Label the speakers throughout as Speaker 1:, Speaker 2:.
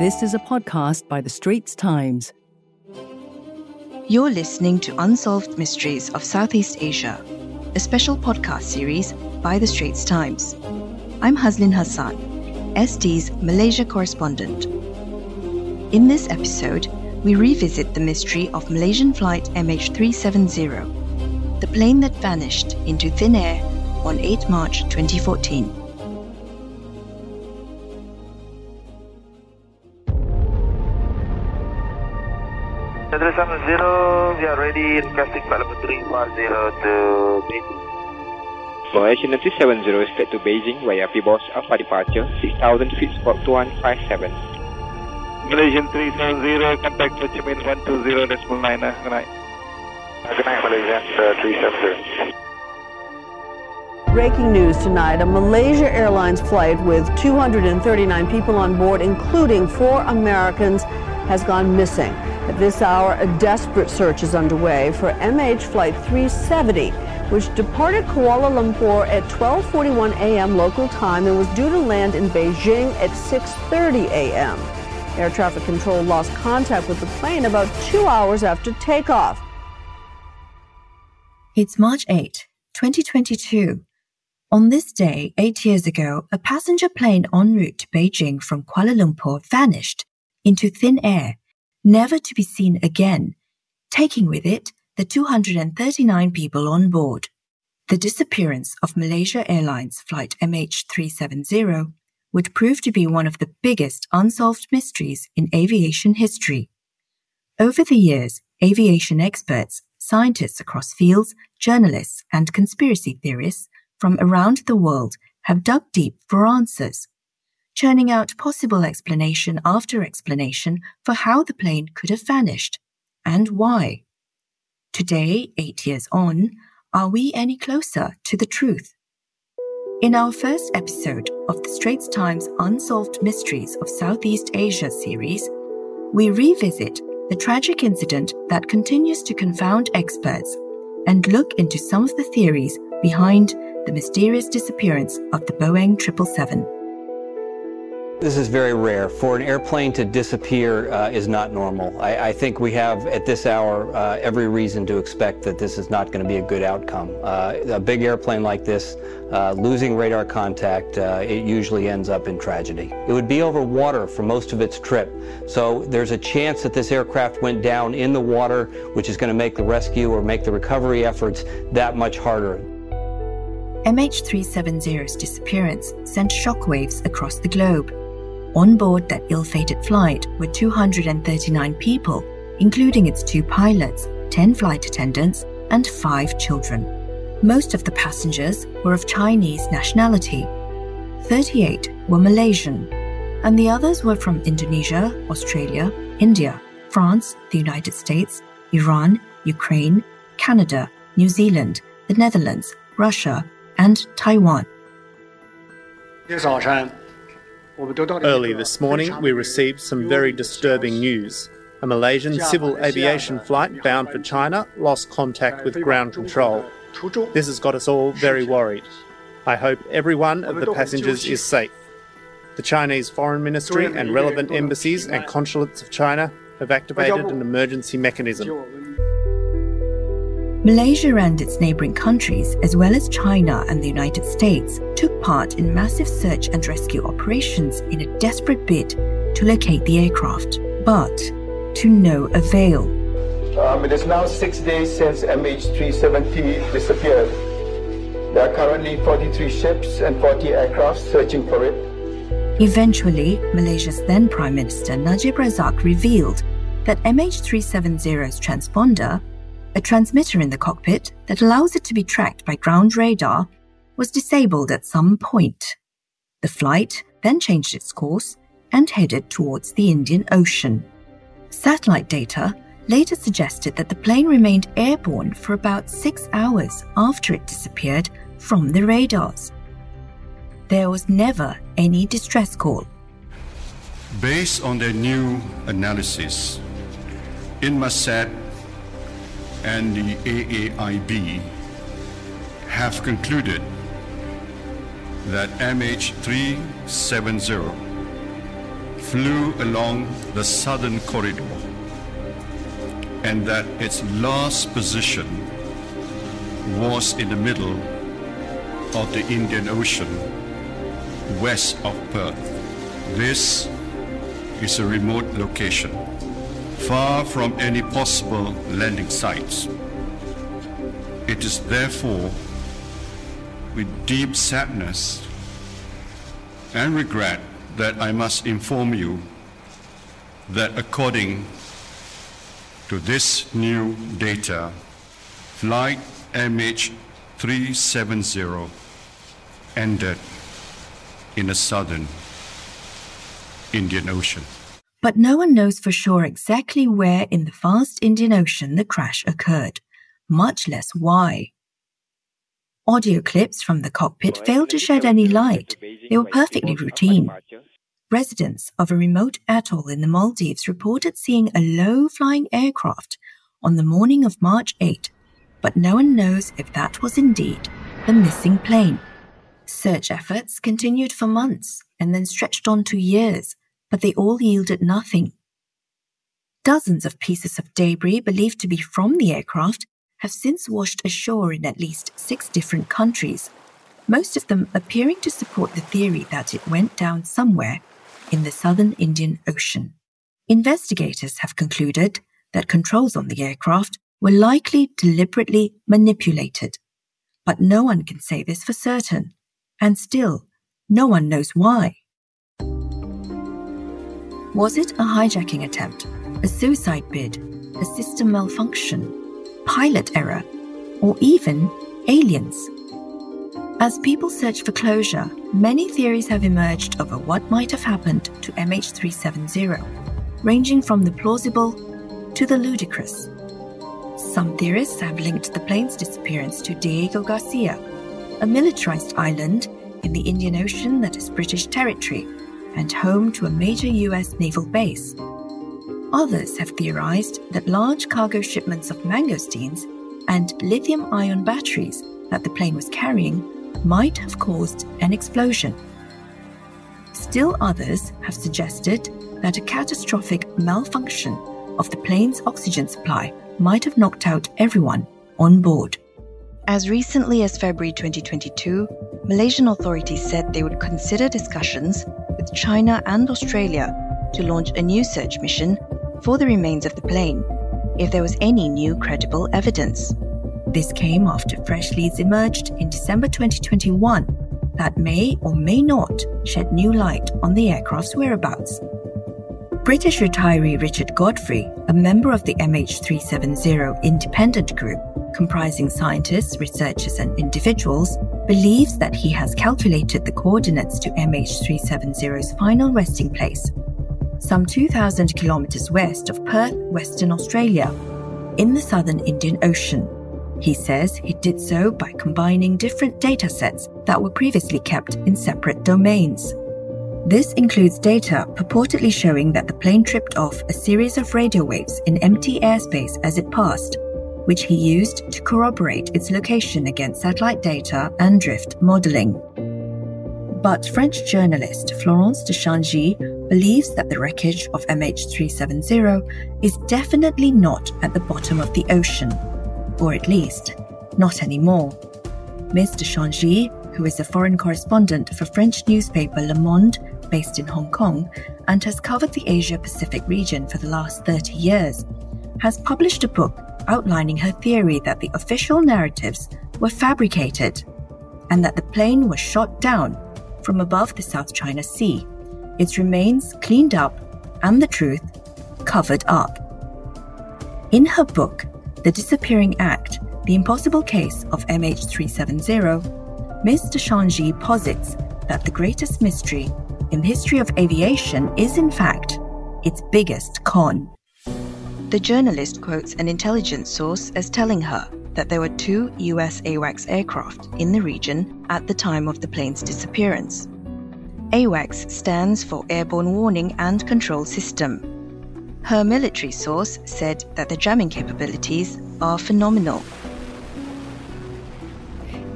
Speaker 1: This is a podcast by The Straits Times.
Speaker 2: You're listening to Unsolved Mysteries of Southeast Asia, a special podcast series by The Straits Times. I'm Hazlin Hassan, ST's Malaysia correspondent. In this episode, we revisit the mystery of Malaysian flight MH370, the plane that vanished into thin air on 8 March 2014.
Speaker 3: Chandra 70, we are ready requesting flight number 310 to Beijing.
Speaker 4: Malaysia 370 is flight to Beijing via Pibos Alpha departure 6000 feet spot 2157.
Speaker 3: Malaysian 370, contact Ho Chi Minh 120.9. Good night. Good night, Malaysian uh, 370.
Speaker 5: Breaking news tonight, a Malaysia Airlines flight with 239 people on board, including four Americans, has gone missing. At this hour, a desperate search is underway for MH Flight 370, which departed Kuala Lumpur at 12:41 a.m. local time and was due to land in Beijing at 6:30 a.m. Air traffic control lost contact with the plane about 2 hours after takeoff.
Speaker 2: It's March 8, 2022. On this day, eight years ago, a passenger plane en route to Beijing from Kuala Lumpur vanished into thin air, never to be seen again, taking with it the 239 people on board. The disappearance of Malaysia Airlines flight MH370 would prove to be one of the biggest unsolved mysteries in aviation history. Over the years, aviation experts, scientists across fields, journalists, and conspiracy theorists from around the world have dug deep for answers churning out possible explanation after explanation for how the plane could have vanished and why. Today, eight years on, are we any closer to the truth? In our first episode of the Straits Times Unsolved Mysteries of Southeast Asia series, we revisit the tragic incident that continues to confound experts and look into some of the theories behind the mysterious disappearance of the Boeing 777.
Speaker 6: This is very rare. For an airplane to disappear uh, is not normal. I, I, think we have, at this hour, uh, every reason to expect that this is not going to be a good outcome. Uh, a big airplane like this, uh, losing radar contact, uh, it usually ends up in tragedy. It would be over water for most of its trip, so there's a chance that this aircraft went down in the water, which is going to make the rescue or make the recovery efforts that much harder.
Speaker 2: MH370's disappearance sent shockwaves across the globe. On board that ill fated flight were 239 people, including its two pilots, 10 flight attendants, and five children. Most of the passengers were of Chinese nationality. 38 were Malaysian, and the others were from Indonesia, Australia, India, France, the United States, Iran, Ukraine, Canada, New Zealand, the Netherlands, Russia, and Taiwan.
Speaker 7: Early this morning, we received some very disturbing news. A Malaysian civil aviation flight bound for China lost contact with ground control. This has got us all very worried. I hope every one of the passengers is safe. The Chinese Foreign Ministry and relevant embassies and consulates of China have activated an emergency mechanism.
Speaker 2: Malaysia and its neighboring countries, as well as China and the United States, took part in massive search and rescue operations in a desperate bid to locate the aircraft, but to no avail.
Speaker 8: Um, it is now six days since MH370 disappeared. There are currently 43 ships and 40 aircraft searching for it.
Speaker 2: Eventually, Malaysia's then Prime Minister Najib Razak revealed that MH370's transponder a transmitter in the cockpit that allows it to be tracked by ground radar was disabled at some point. The flight then changed its course and headed towards the Indian Ocean. Satellite data later suggested that the plane remained airborne for about six hours after it disappeared from the radars. There was never any distress call.
Speaker 9: Based on their new analysis, Inmarsat and the AAIB have concluded that MH370 flew along the southern corridor and that its last position was in the middle of the Indian Ocean west of Perth. This is a remote location, far from any possible landing sites. It is therefore with deep sadness and regret that I must inform you that according to this new data, flight MH370 ended in the southern Indian Ocean.
Speaker 2: But no one knows for sure exactly where in the vast Indian Ocean the crash occurred, much less why. Audio clips from the cockpit failed to shed any light. They were perfectly routine. Residents of a remote atoll in the Maldives reported seeing a low flying aircraft on the morning of March 8, but no one knows if that was indeed the missing plane. Search efforts continued for months and then stretched on to years, but they all yielded nothing. Dozens of pieces of debris believed to be from the aircraft have since washed ashore in at least six different countries, most of them appearing to support the theory that it went down somewhere in the southern Indian Ocean. Investigators have concluded that controls on the aircraft were likely deliberately manipulated. But no one can say this for certain, and still, no one knows why. Was it a hijacking attempt, a suicide bid, a system malfunction, pilot error, or even aliens? As people search for closure, many theories have emerged over what might have happened to MH370, ranging from the plausible to the ludicrous. Some theorists have linked the plane's disappearance to Diego Garcia, a militarized island in the Indian Ocean that is British territory and home to a major US naval base. Others have theorized that large cargo shipments of mangosteens and lithium ion batteries that the plane was carrying might have caused an explosion. Still others have suggested that a catastrophic malfunction of the plane's oxygen supply might have knocked out everyone on board.
Speaker 10: As recently as February 2022, Malaysian authorities said they would consider discussions with China and Australia to launch a new search mission for the remains of the plane if there was any new credible evidence.
Speaker 2: This came after fresh leads emerged in December 2021 that may or may not shed new light on the aircraft's whereabouts. British retiree Richard Godfrey, a member of the MH370 independent group comprising scientists, researchers, and individuals, believes that he has calculated the coordinates to MH370's final resting place, some 2,000 kilometers west of Perth, Western Australia, in the southern Indian Ocean. He says he did so by combining different data sets that were previously kept in separate domains. This includes data purportedly showing that the plane tripped off a series of radio waves in empty airspace as it passed, which he used to corroborate its location against satellite data and drift modeling. But French journalist Florence de Changy believes that the wreckage of MH370 is definitely not at the bottom of the ocean, or at least, not anymore. Ms. de Changy, who is a foreign correspondent for French newspaper Le Monde based in Hong Kong and has covered the Asia Pacific region for the last 30 years, has published a book outlining her theory that the official narratives were fabricated and that the plane was shot down from above the South China Sea, its remains cleaned up, and the truth covered up. In her book, The Disappearing Act The Impossible Case of MH370, Ms. de Changy posits that the greatest mystery in the history of aviation is, in fact, its biggest con.
Speaker 10: The journalist quotes an intelligence source as telling her that there were two US AWACS aircraft in the region at the time of the plane's disappearance. AWACS stands for Airborne Warning and Control System. Her military source said that the jamming capabilities are phenomenal.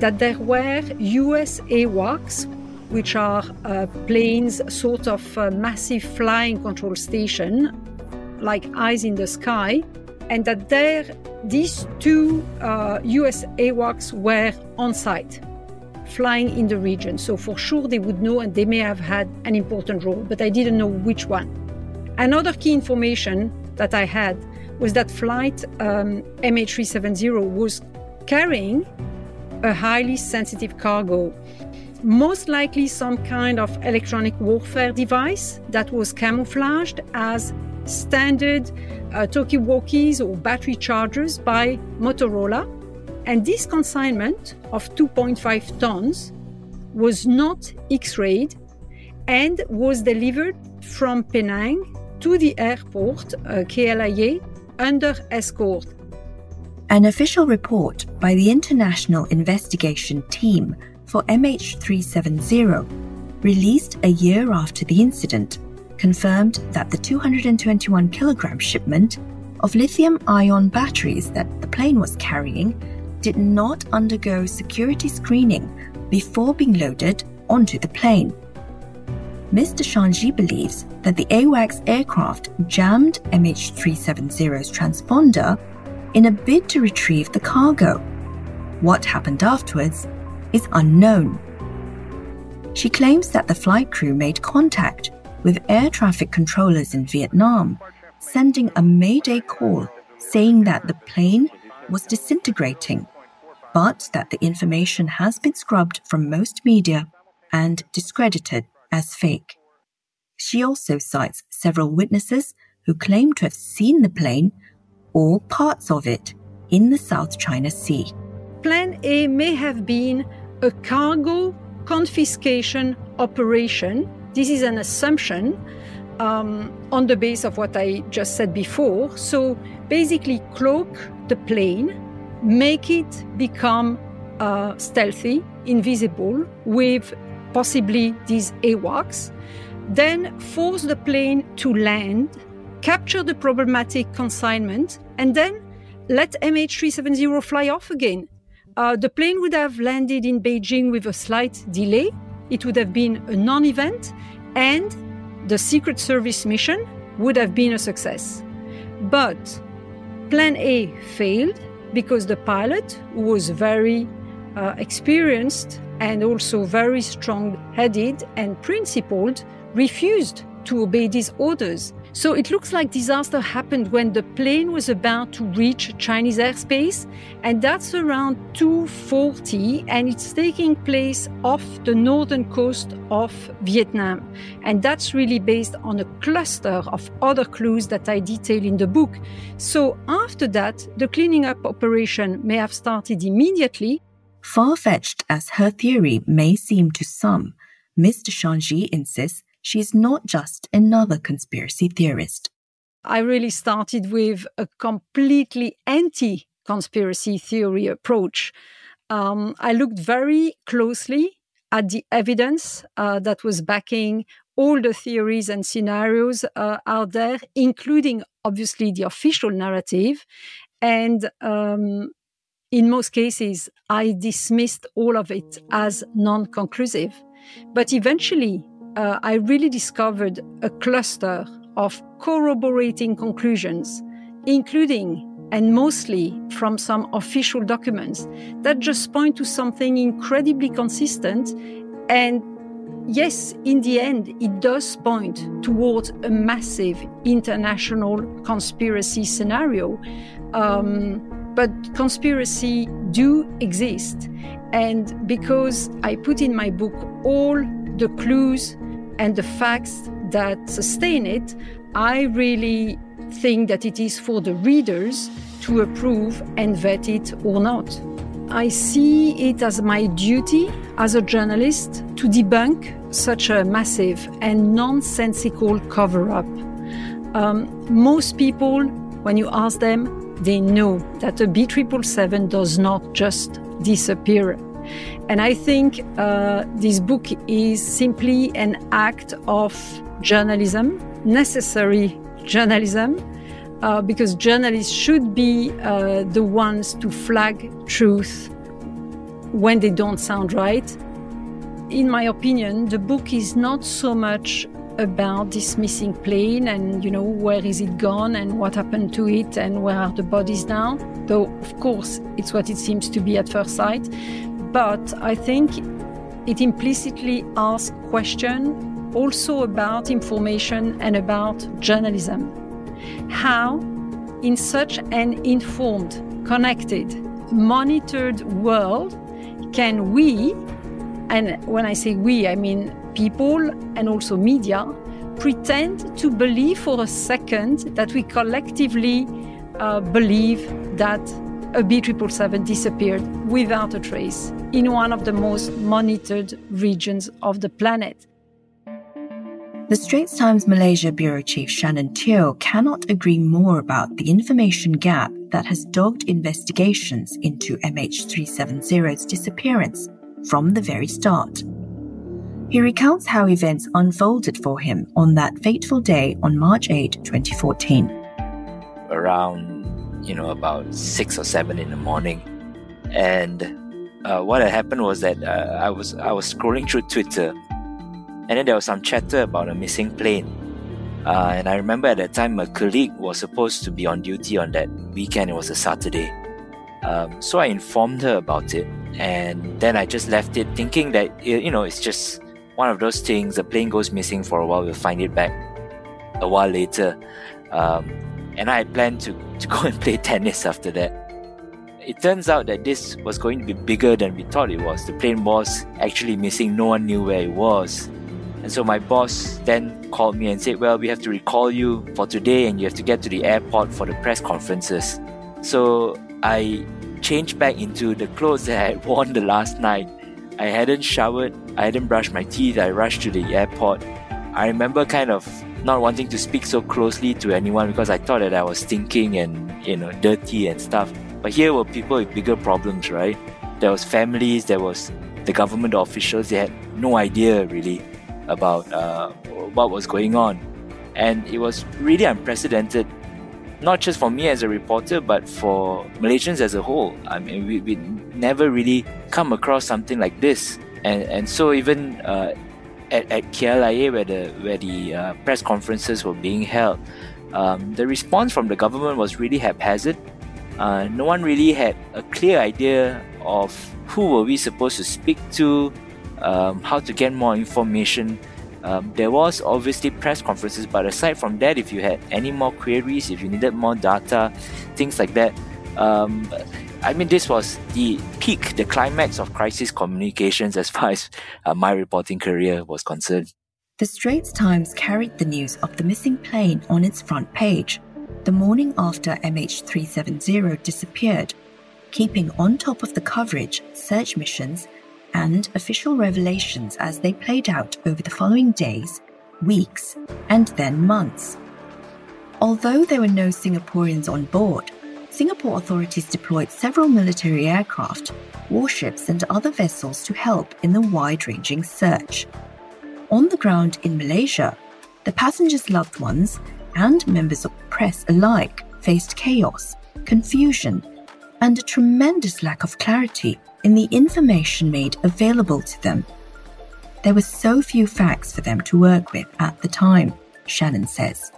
Speaker 11: That there were US AWACS which are uh, planes, sort of uh, massive flying control station, like eyes in the sky, and that there these two uh, US AWACS were on site, flying in the region. So for sure they would know and they may have had an important role, but I didn't know which one. Another key information that I had was that flight um, MH370 was carrying a highly sensitive cargo, most likely some kind of electronic warfare device that was camouflaged as standard uh, talkie-walkies or battery chargers by Motorola. And this consignment of 2.5 tons was not X-rayed and was delivered from Penang to the airport, uh, KLIA, under escort.
Speaker 2: An official report by the International Investigation Team for MH370, released a year after the incident, confirmed that the 221 kilogram shipment of lithium ion batteries that the plane was carrying did not undergo security screening before being loaded onto the plane. Ms. de Changy believes that the AWACS aircraft jammed MH370's transponder in a bid to retrieve the cargo. What happened afterwards is unknown. She claims that the flight crew made contact with air traffic controllers in Vietnam, sending a mayday call saying that the plane was disintegrating, but that the information has been scrubbed from most media and discredited as fake. She also cites several witnesses who claim to have seen the plane or parts of it in the South China Sea.
Speaker 11: Plan A may have been a cargo confiscation operation. This is an assumption um, on the base of what I just said before. So basically, cloak the plane, make it become uh, stealthy, invisible, with possibly these AWACS, then force the plane to land capture the problematic consignment, and then let MH370 fly off again. Uh, the plane would have landed in Beijing with a slight delay. It would have been a non event, and the Secret Service mission would have been a success. But Plan A failed because the pilot, who was very uh, experienced and also very strong headed and principled, refused to obey these orders. So it looks like disaster happened when the plane was about to reach Chinese airspace, and that's around 2:40, and it's taking place off the northern coast of Vietnam. And that's really based on a cluster of other clues that I detail in the book. So after that, the cleaning up operation may have started immediately.
Speaker 2: Far-fetched as her theory may seem to some, Ms. de Changy insists she's not just another conspiracy theorist.
Speaker 11: I really started with a completely anti conspiracy theory approach. Um, I looked very closely at the evidence uh, that was backing all the theories and scenarios uh, out there, including obviously the official narrative. And um, in most cases, I dismissed all of it as non conclusive. But eventually, uh, I really discovered a cluster of corroborating conclusions, including and mostly from some official documents that just point to something incredibly consistent. And yes, in the end, it does point towards a massive international conspiracy scenario. Um, but conspiracy do exist. And because I put in my book all the clues and the facts that sustain it, I really think that it is for the readers to approve and vet it or not. I see it as my duty as a journalist to debunk such a massive and nonsensical cover up. Um, most people, when you ask them, they know that a B777 does not just disappear and I think uh, this book is simply an act of journalism, necessary journalism, uh, because journalists should be uh, the ones to flag truth when they don't sound right. in my opinion, the book is not so much about this missing plane and you know where is it gone and what happened to it and where are the bodies now though of course it's what it seems to be at first sight but i think it implicitly asks question also about information and about journalism. How in such an informed connected monitored world can we and when i say we i mean people and also media pretend to believe for a second that we collectively uh, believe that a B777 disappeared without a trace in one of the most monitored regions of the planet.
Speaker 2: The Straits Times Malaysia Bureau Chief Shannon Teoh cannot agree more about the information gap that has dogged investigations into MH370's disappearance from the very start. He recounts how events unfolded for him on that fateful day on March 8, 2014.
Speaker 12: Around, you know, about 6 or 7 in the morning. And uh, what had happened was that uh, I was I was scrolling through Twitter, and then there was some chatter about a missing plane. Uh, and I remember at that time, a colleague was supposed to be on duty on that weekend. It was a Saturday, um, so I informed her about it, and then I just left it, thinking that you know it's just one of those things. The plane goes missing for a while. We'll find it back a while later. Um, and I planned to, to go and play tennis after that. It turns out that this was going to be bigger than we thought it was. The plane was actually missing. No one knew where it was. And so my boss then called me and said, Well, we have to recall you for today and you have to get to the airport for the press conferences. So I changed back into the clothes that I had worn the last night I hadn't showered, I hadn't brushed my teeth, I rushed to the airport. I remember kind of not wanting to speak so closely to anyone because I thought that I was stinking and, you know, dirty and stuff. But here were people with bigger problems, right? There was families, there was the government officials, they had no idea really about uh, what was going on. And it was really unprecedented not just for me as a reporter, but for Malaysians as a whole. I mean, we, we never really come across something like this. And, and so even uh, at, at KLIA, where the, where the uh, press conferences were being held, um, the response from the government was really haphazard. Uh, no one really had a clear idea of who were we supposed to speak to, um, how to get more information. Um, there was obviously press conferences, but aside from that, if you had any more queries, if you needed more data, things like that, um, I mean, this was the peak, the climax of crisis communications as far as uh, my reporting career was concerned.
Speaker 2: The Straits Times carried the news of the missing plane on its front page the morning after MH370 disappeared, keeping on top of the coverage search missions and official revelations as they played out over the following days, weeks, and then months. Although there were no Singaporeans on board, Singapore authorities deployed several military aircraft, warships, and other vessels to help in the wide ranging search. On the ground in Malaysia, the passengers' loved ones and members of the press alike faced chaos, confusion, and a tremendous lack of clarity in the information made available to them. There were so few facts for them to work with at the time, Shannon says.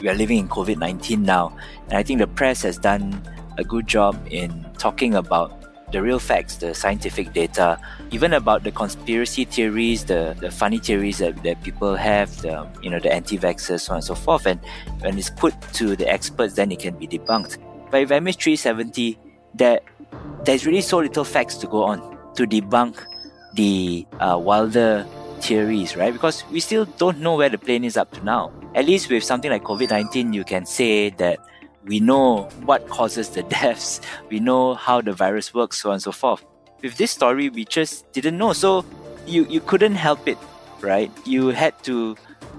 Speaker 12: We are living in COVID 19 now, and I think the press has done a good job in talking about the real facts, the scientific data, even about the conspiracy theories, the, the funny theories that, that people have, the you know the anti-vaxxers, so on and so forth. And when it's put to the experts, then it can be debunked. But with MH370, that there's really so little facts to go on to debunk the uh, wilder theories, right? Because we still don't know where the plane is up to now. At least with something like COVID 19, you can say that we know what causes the deaths, we know how the virus works, so on and so forth. With this story, we just didn't know. So you, you couldn't help it, right? You had to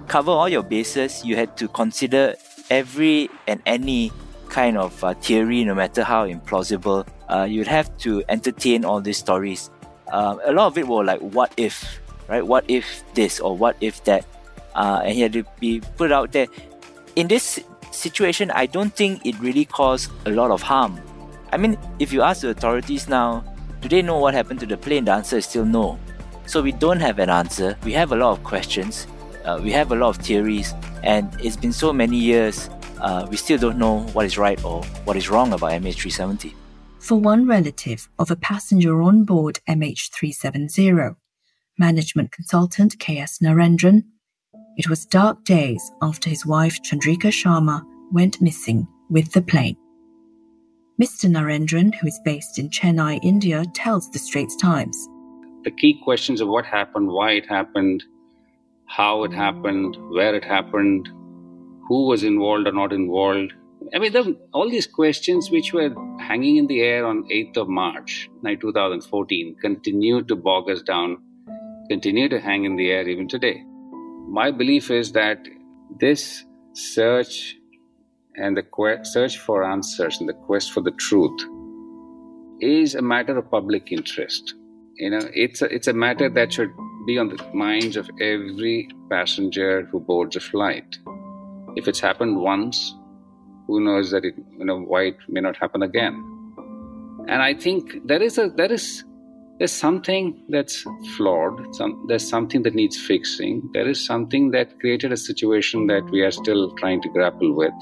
Speaker 12: cover all your bases, you had to consider every and any kind of uh, theory, no matter how implausible, uh, you'd have to entertain all these stories. Uh, a lot of it were like, what if, right? What if this or what if that? Uh, and he had to be put out there. In this situation, I don't think it really caused a lot of harm. I mean, if you ask the authorities now, do they know what happened to the plane? The answer is still no. So we don't have an answer. We have a lot of questions. Uh, we have a lot of theories, and it's been so many years. Uh, we still don't know what is right or what is wrong about MH370.
Speaker 2: For one relative of a passenger on board MH370, management consultant KS Narendran, it was dark days after his wife Chandrika Sharma went missing with the plane. Mr. Narendran, who is based in Chennai, India, tells the Straits Times.
Speaker 13: The key questions of what happened, why it happened, how it happened, where it happened, who was involved or not involved. I mean, the, all these questions which were hanging in the air on 8th of March 2014 continue to bog us down, continue to hang in the air even today. My belief is that this search and the que- search for answers and the quest for the truth is a matter of public interest. You know, it's a, it's a matter that should be on the minds of every passenger who boards a flight. If it's happened once, who knows that it you know why it may not happen again. And I think there is a there is there's something that's flawed. Some, there's something that needs fixing. There is something that created a situation that we are still trying to grapple with.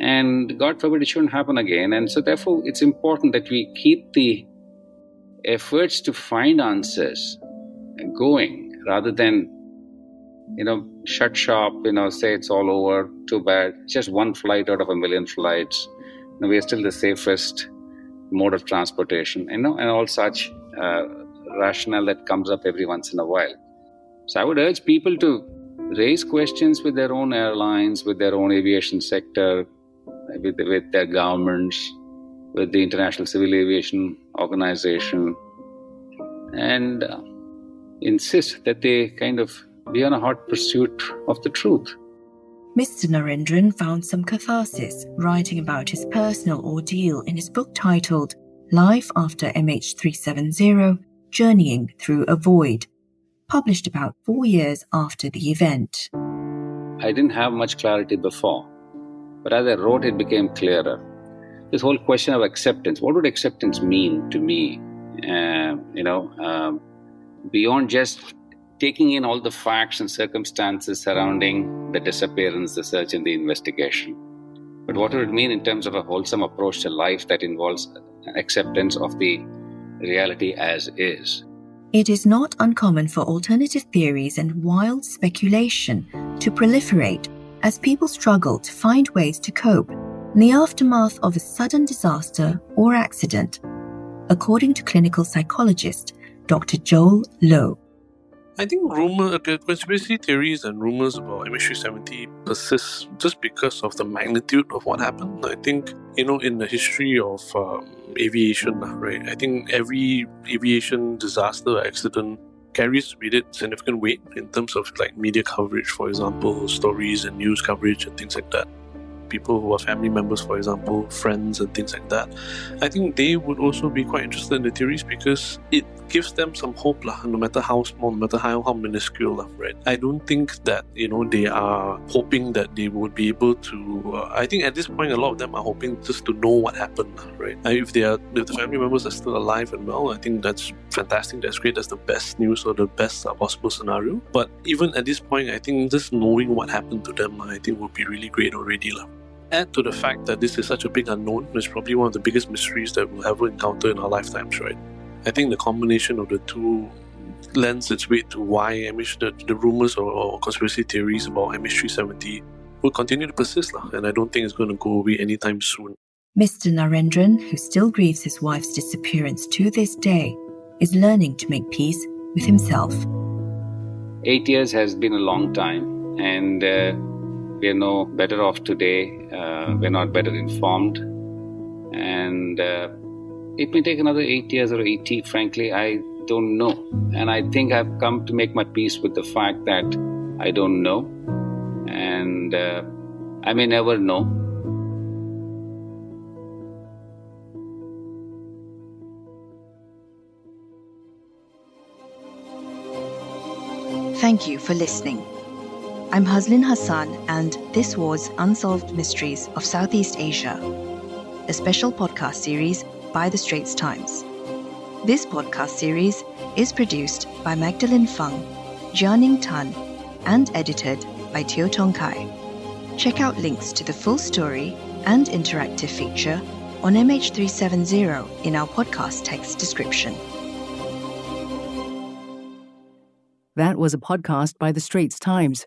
Speaker 13: And God forbid it shouldn't happen again. And so, therefore, it's important that we keep the efforts to find answers going rather than, you know, shut shop, you know, say it's all over, too bad. Just one flight out of a million flights. You know, we are still the safest mode of transportation, you know, and all such uh, rationale that comes up every once in a while. So I would urge people to raise questions with their own airlines, with their own aviation sector, with, with their governments, with the International Civil Aviation Organization, and uh, insist that they kind of be on a hot pursuit of the truth.
Speaker 2: Mr. Narendran found some catharsis writing about his personal ordeal in his book titled Life After MH370 Journeying Through a Void, published about four years after the event.
Speaker 13: I didn't have much clarity before, but as I wrote, it became clearer. This whole question of acceptance what would acceptance mean to me? Uh, you know, um, beyond just taking in all the facts and circumstances surrounding the disappearance, the search, and the investigation. But what would it mean in terms of a wholesome approach to life that involves acceptance of the reality as is?
Speaker 2: It is not uncommon for alternative theories and wild speculation to proliferate as people struggle to find ways to cope in the aftermath of a sudden disaster or accident, according to clinical psychologist Dr. Joel Low.
Speaker 14: I think rumor, conspiracy theories and rumors about MH370 persist just because of the magnitude of what happened. I think, you know, in the history of um, aviation, right, I think every aviation disaster or accident carries with it significant weight in terms of like media coverage, for example, stories and news coverage and things like that people who are family members, for example, friends and things like that, I think they would also be quite interested in the theories because it gives them some hope, lah, no matter how small, no matter how, how minuscule, lah, right? I don't think that, you know, they are hoping that they would be able to, uh, I think at this point, a lot of them are hoping just to know what happened, right? And if they are, if the family members are still alive and well, I think that's fantastic, that's great, that's the best news or the best possible scenario. But even at this point, I think just knowing what happened to them, I think would be really great already, lah add to the fact that this is such a big unknown, it's probably one of the biggest mysteries that we'll ever encounter in our lifetimes, right? I think the combination of the two lends its weight to why MH, the, the rumors or, or, conspiracy theories about MH370 will continue to persist, lah, and I don't think it's going to go away anytime soon.
Speaker 2: Mr. Narendran, who still grieves his wife's disappearance to this day, is learning to make peace with himself.
Speaker 13: Eight years has been a long time, and uh, we are no better off today. Uh, we're not better informed. And uh, it may take another eight years or 80, frankly, I don't know. And I think I've come to make my peace with the fact that I don't know. And uh, I may never know.
Speaker 10: Thank you for listening. I'm Hazlin Hassan, and this was Unsolved Mysteries of Southeast Asia, a special podcast series by the Straits Times.
Speaker 2: This podcast series is produced by Magdalene Fung, Jianing Tan, and edited by Teo Tong Kai. Check out links to the full story and interactive feature on MH370 in our podcast text description.
Speaker 5: That was a podcast by The Straits Times.